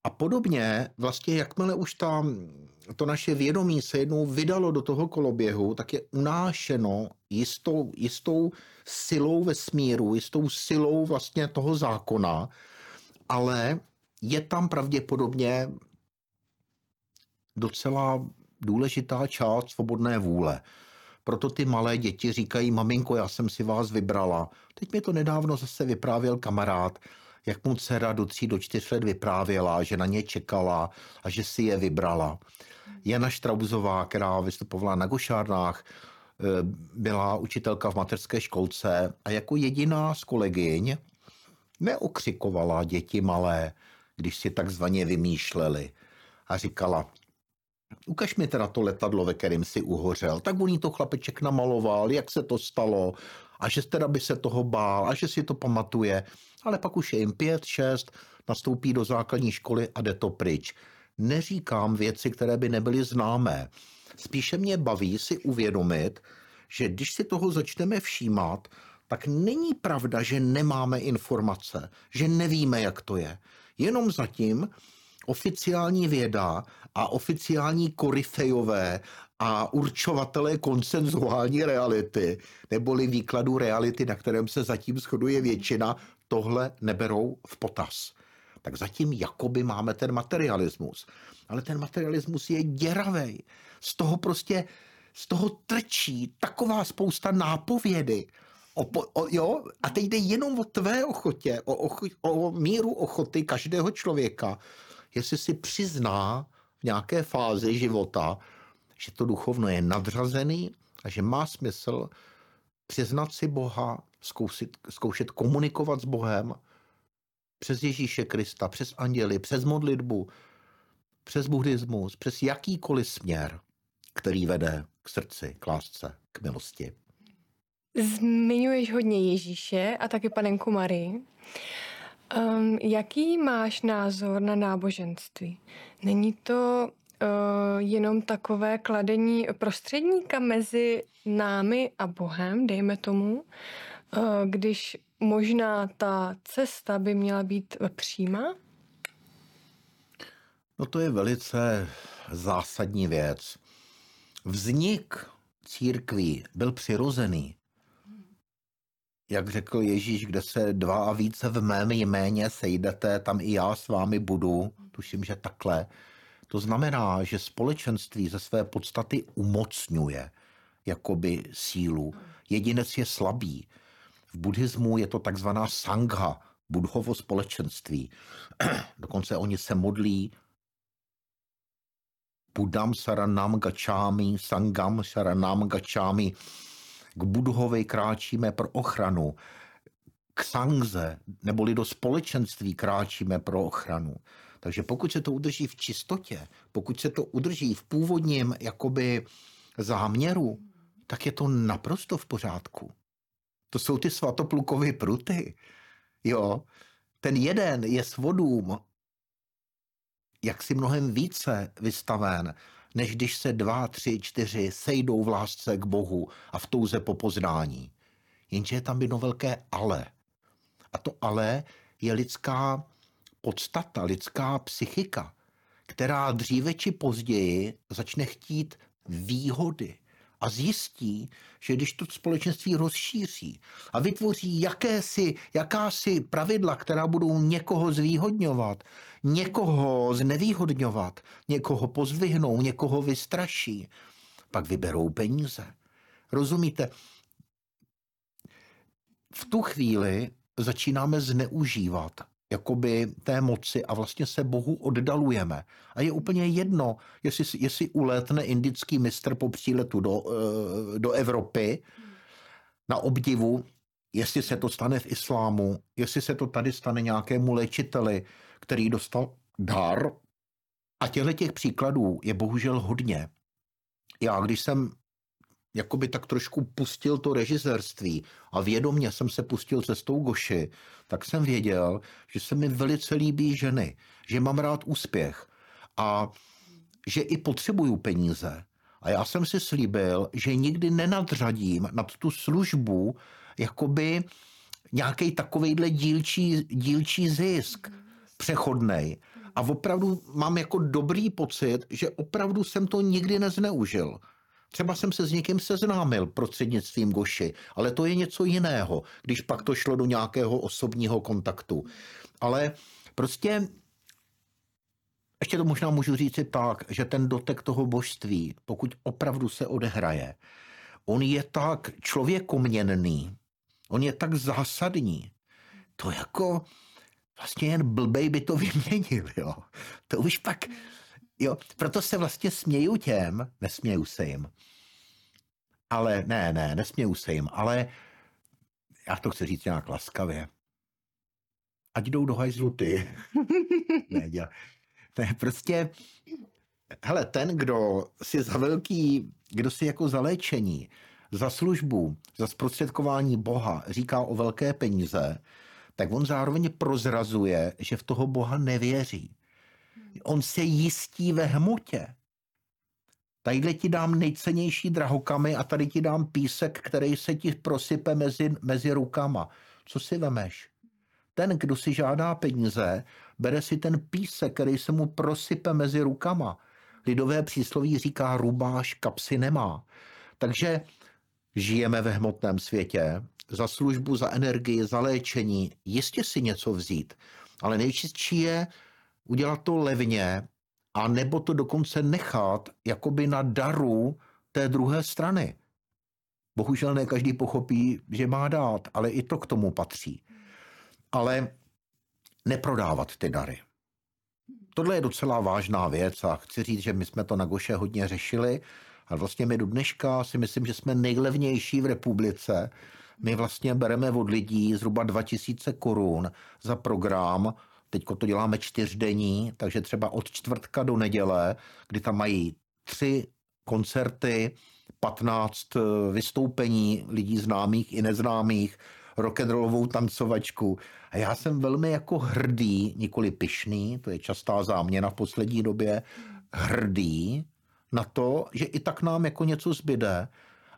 a podobně, vlastně jakmile už tam to naše vědomí se jednou vydalo do toho koloběhu, tak je unášeno jistou, jistou silou vesmíru, jistou silou vlastně toho zákona, ale je tam pravděpodobně docela důležitá část svobodné vůle. Proto ty malé děti říkají, maminko, já jsem si vás vybrala. Teď mi to nedávno zase vyprávěl kamarád, jak mu dcera do tří, do čtyř let vyprávěla, že na ně čekala a že si je vybrala. Jana Štrauzová, která vystupovala na Gošárnách, eh, byla učitelka v mateřské školce a jako jediná z kolegyň neokřikovala děti malé, když si takzvaně vymýšleli a říkala, ukaž mi teda to letadlo, ve kterým si uhořel. Tak on to chlapeček namaloval, jak se to stalo a že teda by se toho bál a že si to pamatuje ale pak už je jim pět, šest, nastoupí do základní školy a jde to pryč. Neříkám věci, které by nebyly známé. Spíše mě baví si uvědomit, že když si toho začneme všímat, tak není pravda, že nemáme informace, že nevíme, jak to je. Jenom zatím oficiální věda a oficiální koryfejové a určovatelé konsenzuální reality, neboli výkladu reality, na kterém se zatím shoduje většina, tohle neberou v potaz. Tak zatím jakoby máme ten materialismus. Ale ten materialismus je děravej. Z toho prostě, z toho trčí taková spousta nápovědy. O, o, jo? A teď jde jenom o tvé ochotě, o, o, o míru ochoty každého člověka, jestli si přizná v nějaké fázi života, že to duchovno je nadřazený a že má smysl přiznat si Boha, zkoušet, zkoušet komunikovat s Bohem přes Ježíše Krista, přes anděly, přes modlitbu, přes buddhismus, přes jakýkoliv směr, který vede k srdci, k lásce, k milosti. Zmiňuješ hodně Ježíše a taky panenku Marii. Um, jaký máš názor na náboženství? Není to uh, jenom takové kladení prostředníka mezi námi a Bohem, dejme tomu, uh, když možná ta cesta by měla být přímá? No to je velice zásadní věc. Vznik církví byl přirozený. Jak řekl Ježíš, kde se dva a více v mém jméně sejdete, tam i já s vámi budu. Tuším, že takhle. To znamená, že společenství ze své podstaty umocňuje jakoby sílu. Jedinec je slabý. V buddhismu je to takzvaná sangha, budhovo společenství. [clears throat] Dokonce oni se modlí Budam saranam gačámi, sangam saranam gačámi. K Budhovi kráčíme pro ochranu. K sangze, neboli do společenství kráčíme pro ochranu. Takže pokud se to udrží v čistotě, pokud se to udrží v původním jakoby záměru, tak je to naprosto v pořádku. To jsou ty svatoplukové pruty. Jo, ten jeden je s vodům jaksi mnohem více vystaven, než když se dva, tři, čtyři sejdou v lásce k Bohu a v touze po poznání. Jenže je tam jedno velké ale. A to ale je lidská podstata, lidská psychika, která dříve či později začne chtít výhody, a zjistí, že když to společenství rozšíří a vytvoří jakési, jakási pravidla, která budou někoho zvýhodňovat, někoho znevýhodňovat, někoho pozdvihnou, někoho vystraší, pak vyberou peníze. Rozumíte? V tu chvíli začínáme zneužívat jakoby té moci a vlastně se Bohu oddalujeme. A je úplně jedno, jestli, jestli uletne indický mistr po příletu do, eh, do Evropy na obdivu, jestli se to stane v islámu, jestli se to tady stane nějakému léčiteli, který dostal dar. A těchto těch příkladů je bohužel hodně. Já, když jsem jakoby tak trošku pustil to režisérství a vědomně jsem se pustil cestou Goši, tak jsem věděl, že se mi velice líbí ženy, že mám rád úspěch a že i potřebuju peníze. A já jsem si slíbil, že nikdy nenadřadím nad tu službu jakoby nějaký takovejhle dílčí, dílčí zisk přechodnej. A opravdu mám jako dobrý pocit, že opravdu jsem to nikdy nezneužil. Třeba jsem se s někým seznámil prostřednictvím Goši, ale to je něco jiného, když pak to šlo do nějakého osobního kontaktu. Ale prostě ještě to možná můžu říct tak, že ten dotek toho božství, pokud opravdu se odehraje, on je tak člověkoměnný, on je tak zásadní, to jako vlastně jen blbej by to vyměnil, jo. To už pak, Jo, proto se vlastně směju těm, nesměju se jim, ale ne, ne, nesměju se jim, ale já to chci říct nějak laskavě. Ať jdou do hajzlu ty. [laughs] ne, děla. ne, prostě, hele, ten, kdo si za velký, kdo si jako za léčení, za službu, za zprostředkování Boha říká o velké peníze, tak on zároveň prozrazuje, že v toho Boha nevěří. On se jistí ve hmotě. Tadyhle ti dám nejcennější drahokamy a tady ti dám písek, který se ti prosype mezi, mezi rukama. Co si vemeš? Ten, kdo si žádá peníze, bere si ten písek, který se mu prosype mezi rukama. Lidové přísloví říká, rubáš kapsy nemá. Takže žijeme ve hmotném světě, za službu, za energii, za léčení, jistě si něco vzít, ale nejčistší je udělat to levně a nebo to dokonce nechat jakoby na daru té druhé strany. Bohužel ne každý pochopí, že má dát, ale i to k tomu patří. Ale neprodávat ty dary. Tohle je docela vážná věc a chci říct, že my jsme to na Goše hodně řešili a vlastně my do dneška si myslím, že jsme nejlevnější v republice. My vlastně bereme od lidí zhruba 2000 korun za program, Teď to děláme čtyřdenní, takže třeba od čtvrtka do neděle, kdy tam mají tři koncerty, 15 eh, vystoupení lidí známých i neznámých, rock'n'rollovou tancovačku. A já jsem velmi jako hrdý, nikoli pyšný, to je častá záměna v poslední době, hrdý na to, že i tak nám jako něco zbyde,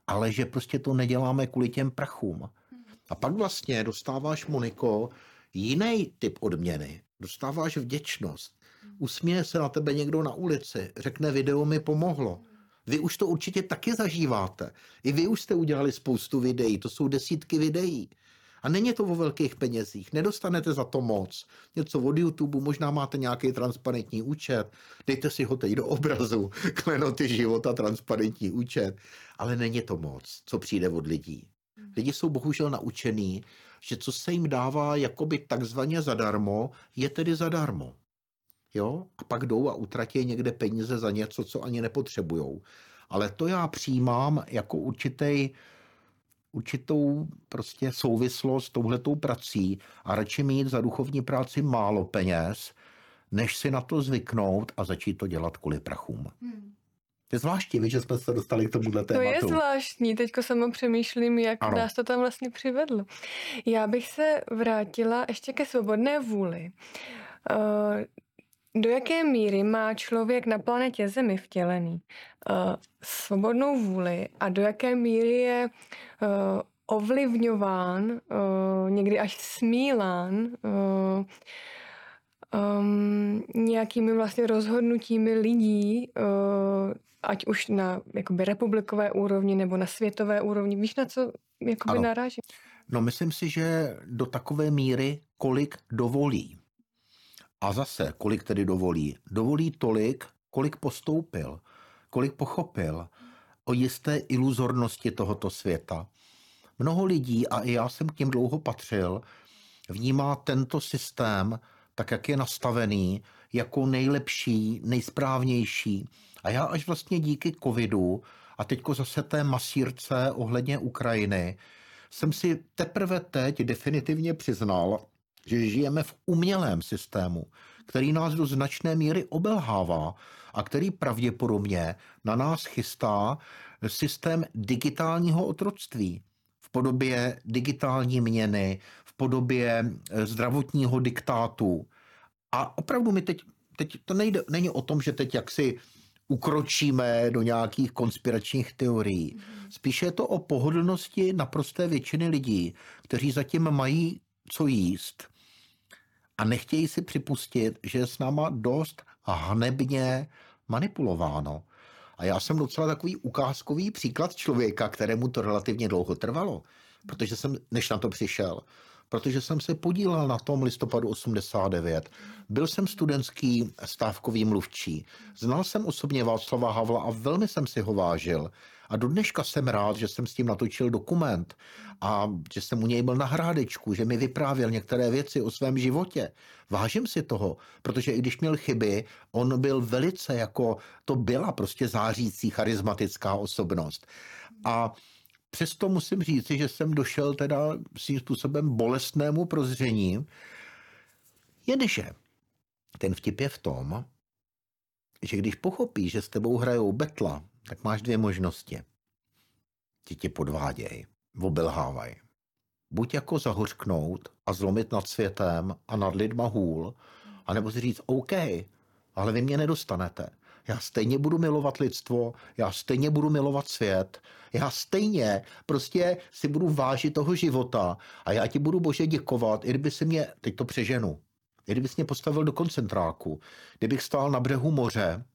ale že prostě to neděláme kvůli těm prachům. A pak vlastně dostáváš, Moniko, jiný typ odměny. Dostáváš vděčnost. Usměje se na tebe někdo na ulici, řekne video mi pomohlo. Vy už to určitě taky zažíváte. I vy už jste udělali spoustu videí, to jsou desítky videí. A není to o velkých penězích, nedostanete za to moc. Něco od YouTube, možná máte nějaký transparentní účet, dejte si ho teď do obrazu, [laughs] klenoty života, transparentní účet, ale není to moc, co přijde od lidí. Lidi jsou bohužel naučený, že co se jim dává jakoby takzvaně zadarmo, je tedy zadarmo. Jo? A pak jdou a utratí někde peníze za něco, co ani nepotřebujou. Ale to já přijímám jako určitý, určitou prostě souvislost s touhletou prací a radši mít za duchovní práci málo peněz, než si na to zvyknout a začít to dělat kvůli prachům. Hmm. Je zvláštní, že jsme se dostali k tomuhle tématu. To je zvláštní, teďko sama přemýšlím, jak ano. nás to tam vlastně přivedlo. Já bych se vrátila ještě ke svobodné vůli. Uh, do jaké míry má člověk na planetě Zemi vtělený uh, svobodnou vůli a do jaké míry je uh, ovlivňován, někdy až smílán um, nějakými vlastně rozhodnutími lidí, uh, ať už na jakoby republikové úrovni nebo na světové úrovni. Víš, na co jakoby ano. narážím? No myslím si, že do takové míry, kolik dovolí. A zase, kolik tedy dovolí? Dovolí tolik, kolik postoupil, kolik pochopil o jisté iluzornosti tohoto světa. Mnoho lidí, a i já jsem k tím dlouho patřil, vnímá tento systém, tak jak je nastavený, jako nejlepší, nejsprávnější. A já až vlastně díky covidu a teďko zase té masírce ohledně Ukrajiny jsem si teprve teď definitivně přiznal, že žijeme v umělém systému, který nás do značné míry obelhává a který pravděpodobně na nás chystá systém digitálního otroctví v podobě digitální měny, podobě eh, zdravotního diktátu. A opravdu mi teď, teď to nejde, není o tom, že teď jaksi ukročíme do nějakých konspiračních teorií. Spíše je to o pohodlnosti naprosté většiny lidí, kteří zatím mají co jíst a nechtějí si připustit, že je s náma dost hanebně manipulováno. A já jsem docela takový ukázkový příklad člověka, kterému to relativně dlouho trvalo, protože jsem, než na to přišel, protože jsem se podílel na tom listopadu 89. Byl jsem studentský stávkový mluvčí. Znal jsem osobně Václava Havla a velmi jsem si ho vážil. A do dneška jsem rád, že jsem s tím natočil dokument a že jsem u něj byl na hrádečku, že mi vyprávěl některé věci o svém životě. Vážím si toho, protože i když měl chyby, on byl velice jako, to byla prostě zářící charismatická osobnost. A Přesto musím říct, že jsem došel teda svým způsobem bolestnému prozření, jenže ten vtip je v tom, že když pochopíš, že s tebou hrajou betla, tak máš dvě možnosti. Ti tě podváděj, obelhávaj. Buď jako zahořknout a zlomit nad světem a nad lidma hůl, anebo si říct OK, ale vy mě nedostanete já stejně budu milovat lidstvo, já stejně budu milovat svět, já stejně prostě si budu vážit toho života a já ti budu bože děkovat, i kdyby si mě, teď to přeženu, je kdybys mě postavil do koncentráku, kdybych stál na břehu moře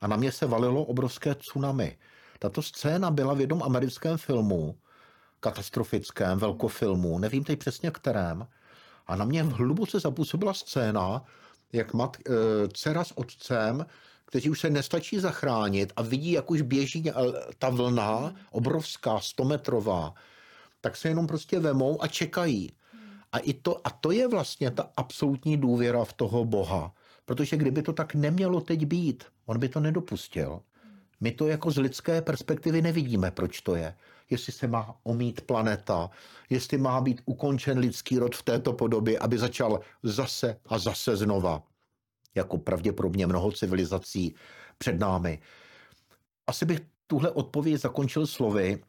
a na mě se valilo obrovské tsunami. Tato scéna byla v jednom americkém filmu, katastrofickém, velkofilmu, nevím teď přesně kterém, a na mě hluboce zapůsobila scéna, jak mat, e, dcera s otcem, kteří už se nestačí zachránit a vidí, jak už běží ta vlna, obrovská, stometrová, tak se jenom prostě vemou a čekají. A, i to, a to je vlastně ta absolutní důvěra v toho Boha. Protože kdyby to tak nemělo teď být, on by to nedopustil. My to jako z lidské perspektivy nevidíme, proč to je. Jestli se má omít planeta, jestli má být ukončen lidský rod v této podobě, aby začal zase a zase znova, jako pravděpodobně mnoho civilizací před námi. Asi bych tuhle odpověď zakončil slovy,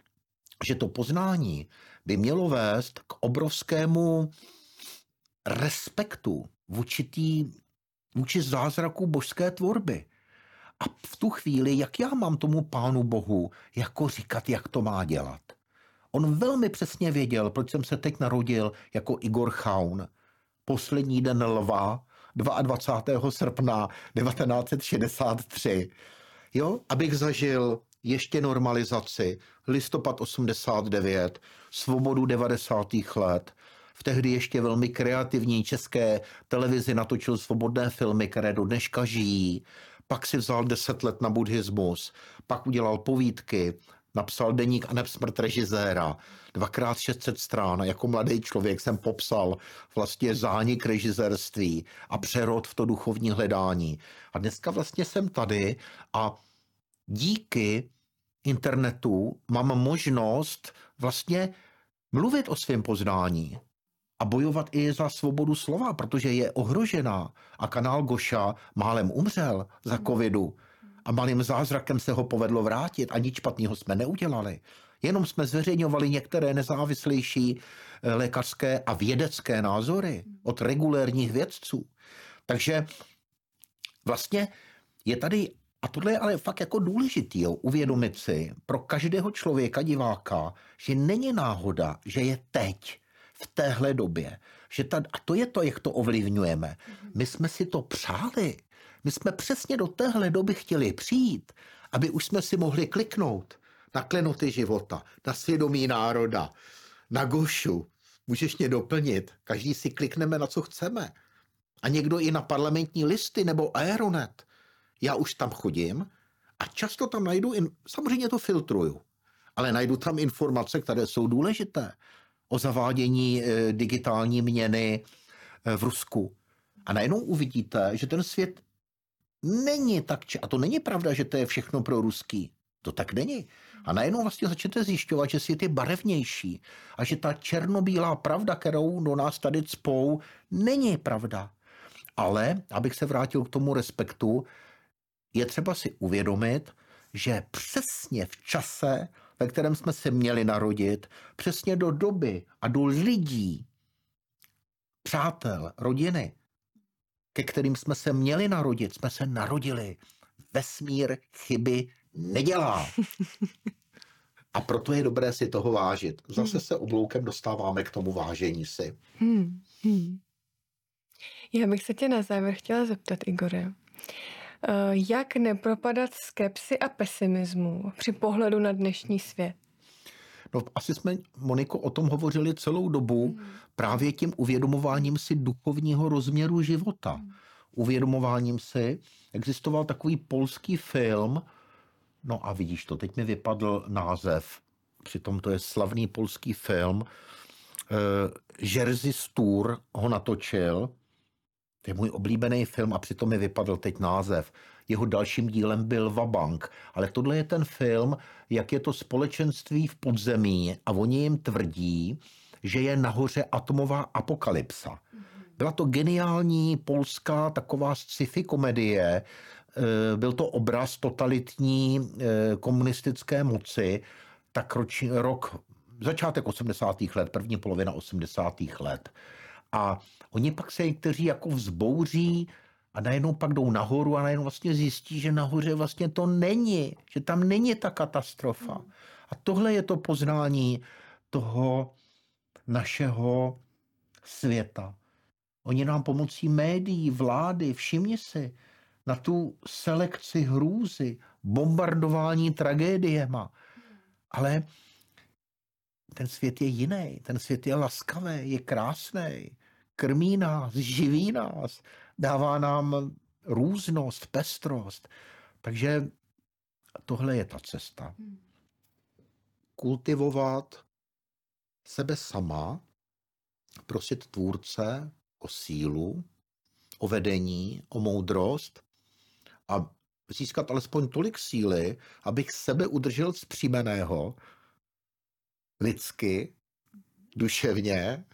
že to poznání by mělo vést k obrovskému respektu vůči, tý, vůči zázraku božské tvorby. A v tu chvíli, jak já mám tomu pánu Bohu jako říkat, jak to má dělat? On velmi přesně věděl, proč jsem se teď narodil jako Igor Chaun. Poslední den lva, 22. srpna 1963. Jo, abych zažil ještě normalizaci, listopad 89, svobodu 90. let, v tehdy ještě velmi kreativní české televizi natočil svobodné filmy, které do dneška žijí. Pak si vzal deset let na buddhismus, pak udělal povídky, napsal deník a smrt režiséra, dvakrát 600 strán. Jako mladý člověk jsem popsal vlastně zánik režisérství a přerod v to duchovní hledání. A dneska vlastně jsem tady a díky internetu mám možnost vlastně mluvit o svém poznání a bojovat i za svobodu slova, protože je ohrožená. A kanál Goša málem umřel za hmm. covidu a malým zázrakem se ho povedlo vrátit a nic špatného jsme neudělali. Jenom jsme zveřejňovali některé nezávislejší eh, lékařské a vědecké názory od regulérních vědců. Takže vlastně je tady a tohle je ale fakt jako důležitý, jo, uvědomit si pro každého člověka, diváka, že není náhoda, že je teď, v téhle době. Že ta, a to je to, jak to ovlivňujeme. My jsme si to přáli. My jsme přesně do téhle doby chtěli přijít, aby už jsme si mohli kliknout na klenoty života, na svědomí národa, na Gošu. Můžeš mě doplnit. Každý si klikneme na co chceme. A někdo i na parlamentní listy nebo Aeronet. Já už tam chodím a často tam najdu, in, samozřejmě to filtruju, ale najdu tam informace, které jsou důležité o zavádění eh, digitální měny eh, v Rusku. A najednou uvidíte, že ten svět není tak, a to není pravda, že to je všechno pro ruský. To tak není. A najednou vlastně začnete zjišťovat, že svět je barevnější a že ta černobílá pravda, kterou do nás tady cpou, není pravda. Ale, abych se vrátil k tomu respektu, je třeba si uvědomit, že přesně v čase, ve kterém jsme se měli narodit, přesně do doby a do lidí, přátel, rodiny, ke kterým jsme se měli narodit, jsme se narodili. Vesmír chyby nedělá. A proto je dobré si toho vážit. Zase se obloukem dostáváme k tomu vážení si. Hmm. Hmm. Já bych se tě na závěr chtěla zeptat, Igore. Eh, jak nepropadat skepsy a pesimismu při pohledu na dnešní svět? No, asi jsme, Moniko, o tom hovořili celou dobu hmm. právě tím uvědomováním si duchovního rozměru života. Hmm. Uvědomováním si, existoval takový polský film, no a vidíš to, teď mi vypadl název, přitom to je slavný polský film, uh, Jerzy Stur ho natočil, to je můj oblíbený film a přitom mi vypadl teď název. Jeho dalším dílem byl Vabank, ale tohle je ten film, jak je to společenství v podzemí a oni jim tvrdí, že je nahoře atomová apokalypsa. Byla to geniální polská taková sci-fi komedie, e, byl to obraz totalitní e, komunistické moci, tak roč, rok, začátek 80. let, první polovina 80. let. A oni pak se někteří jako vzbouří a najednou pak jdou nahoru a najednou vlastně zjistí, že nahoře vlastně to není, že tam není ta katastrofa. A tohle je to poznání toho našeho světa. Oni nám pomocí médií, vlády, všimni si, na tu selekci hrůzy, bombardování tragédiema. Ale ten svět je jiný, ten svět je laskavý, je krásný, krmí nás, živí nás, dává nám různost, pestrost. Takže tohle je ta cesta. Hmm. Kultivovat sebe sama, prosit tvůrce o sílu, o vedení, o moudrost a získat alespoň tolik síly, abych sebe udržel zpřímeného lidsky, duševně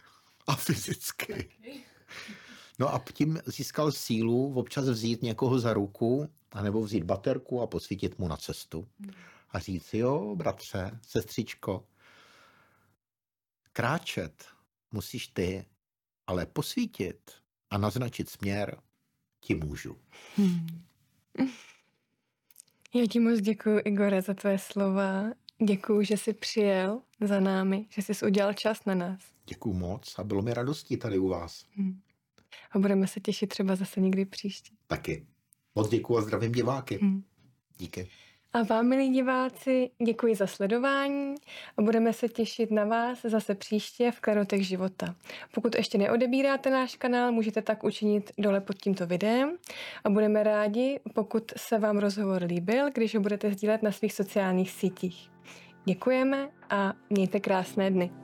a fyzicky. No a tím získal sílu občas vzít někoho za ruku, anebo vzít baterku a posvítit mu na cestu. A říct, jo, bratře, sestřičko, kráčet musíš ty, ale posvítit a naznačit směr ti můžu. Hmm. Já ti moc děkuji, Igore, za tvé slova. Děkuji, že jsi přijel za námi, že jsi udělal čas na nás. Děkuji moc a bylo mi radostí tady u vás. Hmm. A budeme se těšit třeba zase někdy příště. Taky. Moc děkuji a zdravím diváky. Hmm. Díky. A vám, milí diváci, děkuji za sledování a budeme se těšit na vás zase příště v Klarotech života. Pokud ještě neodebíráte náš kanál, můžete tak učinit dole pod tímto videem a budeme rádi, pokud se vám rozhovor líbil, když ho budete sdílet na svých sociálních sítích. Děkujeme a mějte krásné dny.